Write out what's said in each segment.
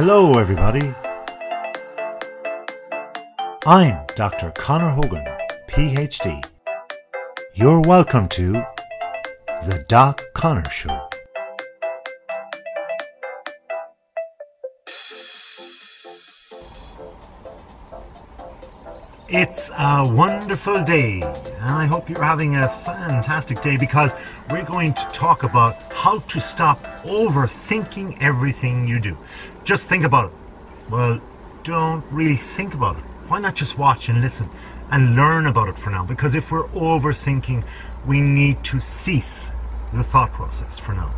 Hello, everybody. I'm Dr. Conor Hogan, PhD. You're welcome to The Doc Conor Show. It's a wonderful day, and I hope you're having a fantastic day because we're going to talk about how to stop overthinking everything you do. Just think about it. Well, don't really think about it. Why not just watch and listen and learn about it for now? Because if we're overthinking, we need to cease the thought process for now.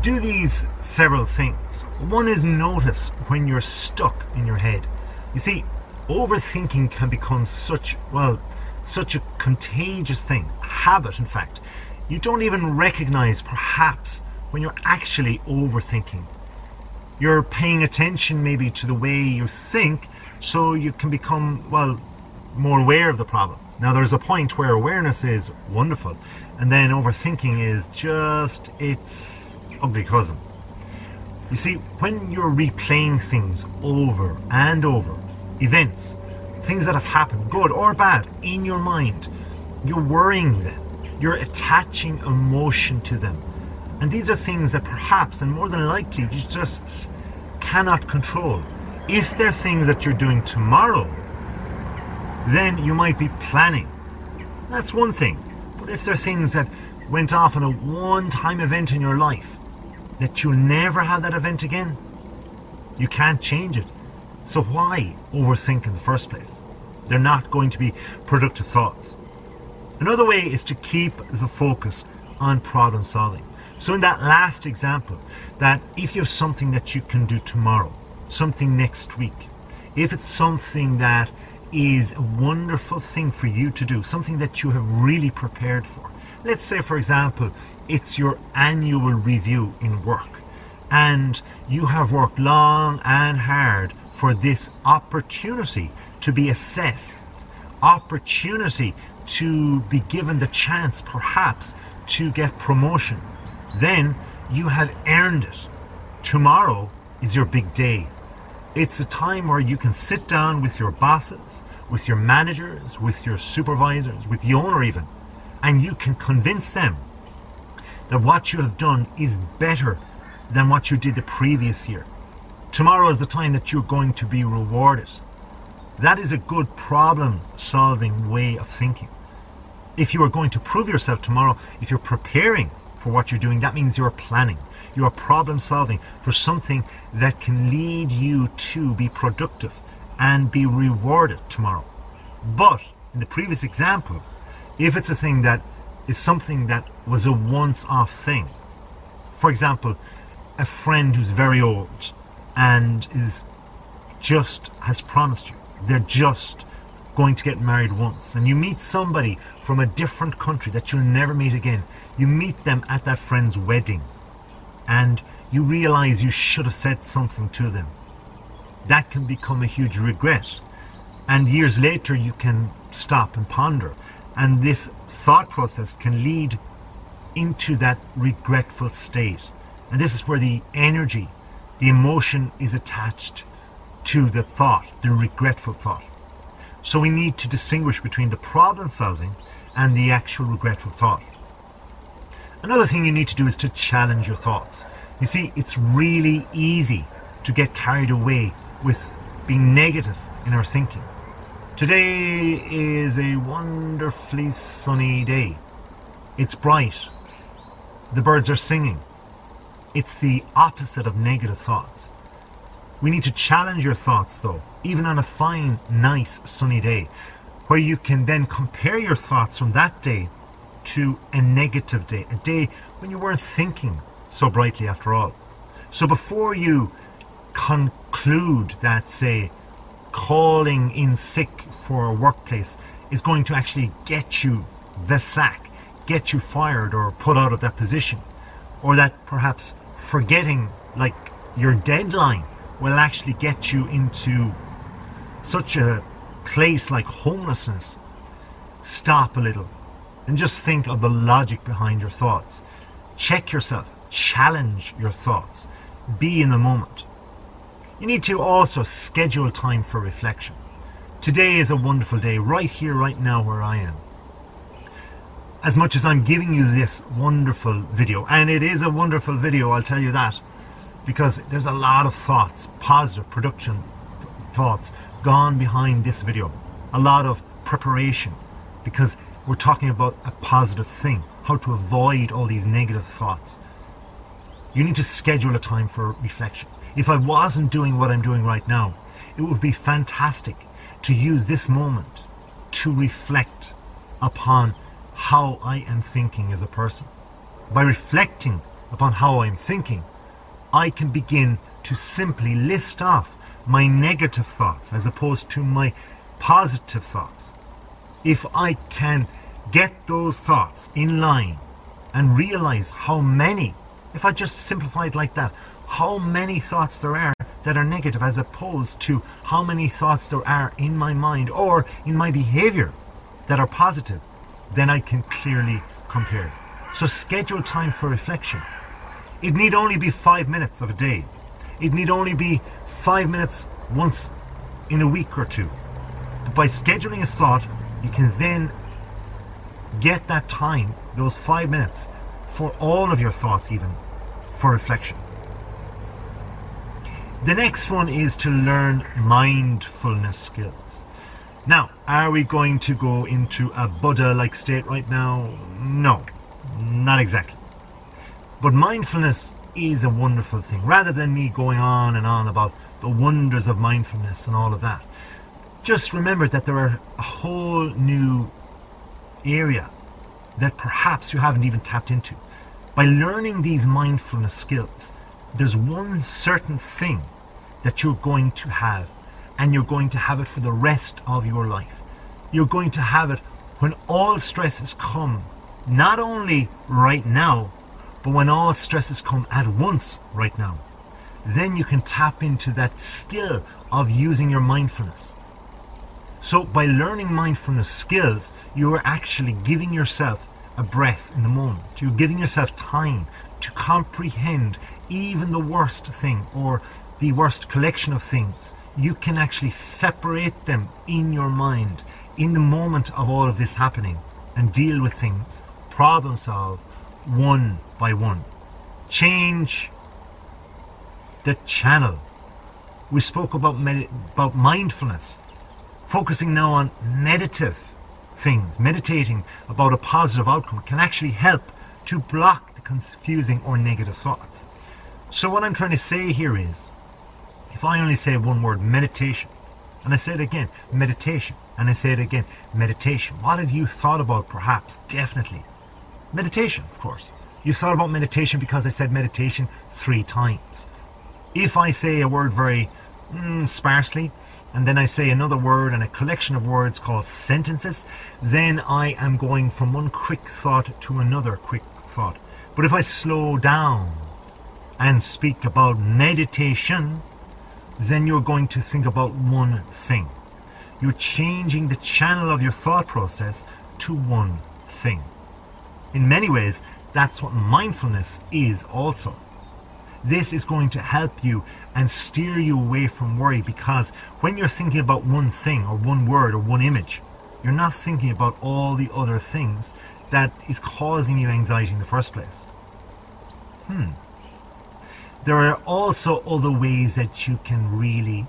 Do these several things. One is notice when you're stuck in your head. You see, overthinking can become such, well, such a contagious thing, a habit, in fact. You don't even recognize, perhaps, when you're actually overthinking. You're paying attention maybe to the way you think, so you can become, well, more aware of the problem. Now, there's a point where awareness is wonderful, and then overthinking is just its ugly cousin. You see, when you're replaying things over and over, events, things that have happened, good or bad, in your mind. You're worrying them. You're attaching emotion to them. And these are things that perhaps and more than likely you just cannot control. If they're things that you're doing tomorrow, then you might be planning. That's one thing. But if they're things that went off on a one time event in your life, that you'll never have that event again, you can't change it. So why overthink in the first place? They're not going to be productive thoughts. Another way is to keep the focus on problem solving. So in that last example, that if you have something that you can do tomorrow, something next week, if it's something that is a wonderful thing for you to do, something that you have really prepared for. Let's say, for example, it's your annual review in work, and you have worked long and hard for this opportunity to be assessed, opportunity to be given the chance perhaps to get promotion, then you have earned it. Tomorrow is your big day. It's a time where you can sit down with your bosses, with your managers, with your supervisors, with the owner even, and you can convince them that what you have done is better than what you did the previous year. Tomorrow is the time that you're going to be rewarded. That is a good problem solving way of thinking. If you are going to prove yourself tomorrow, if you're preparing for what you're doing, that means you're planning. You are problem solving for something that can lead you to be productive and be rewarded tomorrow. But in the previous example, if it's a thing that is something that was a once off thing, for example, a friend who's very old and is just has promised you. They're just going to get married once. And you meet somebody from a different country that you'll never meet again. You meet them at that friend's wedding. And you realize you should have said something to them. That can become a huge regret. And years later you can stop and ponder. And this thought process can lead into that regretful state. And this is where the energy the emotion is attached to the thought, the regretful thought. So we need to distinguish between the problem solving and the actual regretful thought. Another thing you need to do is to challenge your thoughts. You see, it's really easy to get carried away with being negative in our thinking. Today is a wonderfully sunny day. It's bright. The birds are singing. It's the opposite of negative thoughts. We need to challenge your thoughts, though, even on a fine, nice, sunny day, where you can then compare your thoughts from that day to a negative day, a day when you weren't thinking so brightly after all. So before you conclude that, say, calling in sick for a workplace is going to actually get you the sack, get you fired or put out of that position, or that perhaps forgetting like your deadline will actually get you into such a place like homelessness. Stop a little and just think of the logic behind your thoughts. Check yourself, challenge your thoughts, be in the moment. You need to also schedule time for reflection. Today is a wonderful day, right here, right now, where I am. As much as I'm giving you this wonderful video, and it is a wonderful video, I'll tell you that, because there's a lot of thoughts, positive production thoughts, gone behind this video. A lot of preparation, because we're talking about a positive thing, how to avoid all these negative thoughts. You need to schedule a time for reflection. If I wasn't doing what I'm doing right now, it would be fantastic to use this moment to reflect upon how I am thinking as a person. By reflecting upon how I'm thinking, I can begin to simply list off my negative thoughts as opposed to my positive thoughts. If I can get those thoughts in line and realize how many, if I just simplify it like that, how many thoughts there are that are negative as opposed to how many thoughts there are in my mind or in my behavior that are positive, then I can clearly compare. So schedule time for reflection. It need only be five minutes of a day. It need only be five minutes once in a week or two. But by scheduling a thought, you can then get that time, those five minutes, for all of your thoughts, even for reflection. The next one is to learn mindfulness skills. Now, are we going to go into a Buddha like state right now? No, not exactly. But mindfulness is a wonderful thing. Rather than me going on and on about the wonders of mindfulness and all of that, just remember that there are a whole new area that perhaps you haven't even tapped into. By learning these mindfulness skills, there's one certain thing that you're going to have, and you're going to have it for the rest of your life. You're going to have it when all stresses come, not only right now, but when all stresses come at once right now. Then you can tap into that skill of using your mindfulness. So, by learning mindfulness skills, you are actually giving yourself a breath in the moment. You're giving yourself time to comprehend even the worst thing or the worst collection of things. You can actually separate them in your mind in the moment of all of this happening and deal with things, problem solve one by one. Change the channel. We spoke about med- about mindfulness, focusing now on meditative things, meditating about a positive outcome can actually help to block the confusing or negative thoughts. So, what I'm trying to say here is if I only say one word, meditation, and I say it again, meditation, and I say it again, meditation, what have you thought about perhaps? Definitely. Meditation, of course. You've thought about meditation because I said meditation three times. If I say a word very mm, sparsely, and then I say another word and a collection of words called sentences, then I am going from one quick thought to another quick thought. But if I slow down and speak about meditation, then you're going to think about one thing. You're changing the channel of your thought process to one thing. In many ways, that's what mindfulness is also. This is going to help you and steer you away from worry because when you're thinking about one thing or one word or one image, you're not thinking about all the other things that is causing you anxiety in the first place. Hmm. There are also other ways that you can really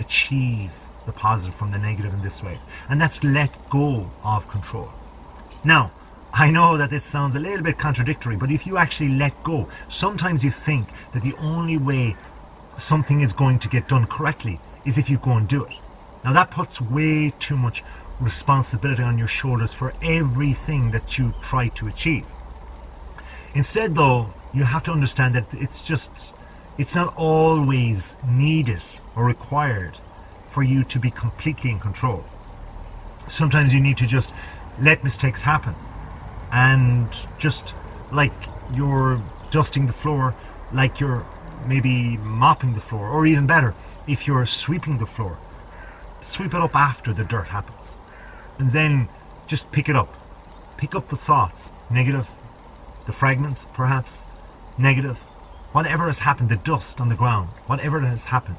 achieve the positive from the negative in this way, and that's let go of control. Now, I know that this sounds a little bit contradictory, but if you actually let go, sometimes you think that the only way something is going to get done correctly is if you go and do it. Now, that puts way too much responsibility on your shoulders for everything that you try to achieve. Instead, though, you have to understand that it's just, it's not always needed or required for you to be completely in control. Sometimes you need to just let mistakes happen and just like you're dusting the floor, like you're maybe mopping the floor, or even better, if you're sweeping the floor, sweep it up after the dirt happens. And then just pick it up. Pick up the thoughts, negative, the fragments perhaps, negative, whatever has happened, the dust on the ground, whatever has happened,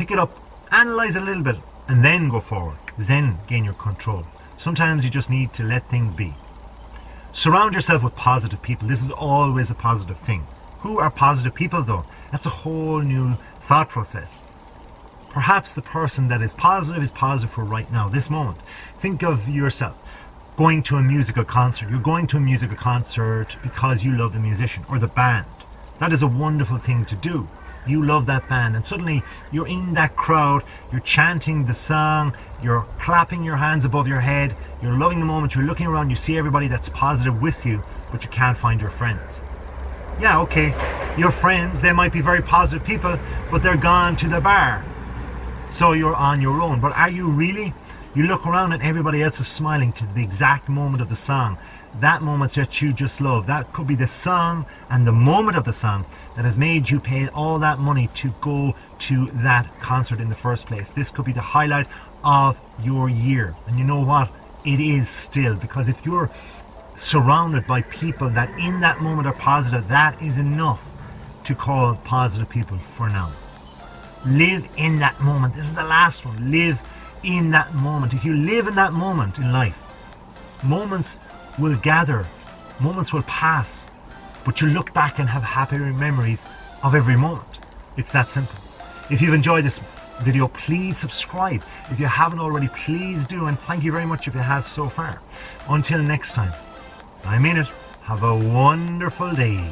Pick it up, analyze it a little bit, and then go forward. Then gain your control. Sometimes you just need to let things be. Surround yourself with positive people. This is always a positive thing. Who are positive people though? That's a whole new thought process. Perhaps the person that is positive is positive for right now, this moment. Think of yourself going to a musical concert. You're going to a musical concert because you love the musician or the band. That is a wonderful thing to do. You love that band, and suddenly you're in that crowd, you're chanting the song, you're clapping your hands above your head, you're loving the moment, you're looking around, you see everybody that's positive with you, but you can't find your friends. Yeah, okay, your friends, they might be very positive people, but they're gone to the bar. So you're on your own. But are you really? You look around and everybody else is smiling to the exact moment of the song. That moment that you just love. That could be the song and the moment of the song that has made you pay all that money to go to that concert in the first place. This could be the highlight of your year. And you know what? It is still because if you're surrounded by people that in that moment are positive, that is enough to call positive people for now. Live in that moment. This is the last one. Live in that moment. If you live in that moment in life, moments will gather, moments will pass, but you look back and have happier memories of every moment. It's that simple. If you've enjoyed this video, please subscribe. If you haven't already, please do, and thank you very much if you have so far. Until next time, I mean it, have a wonderful day.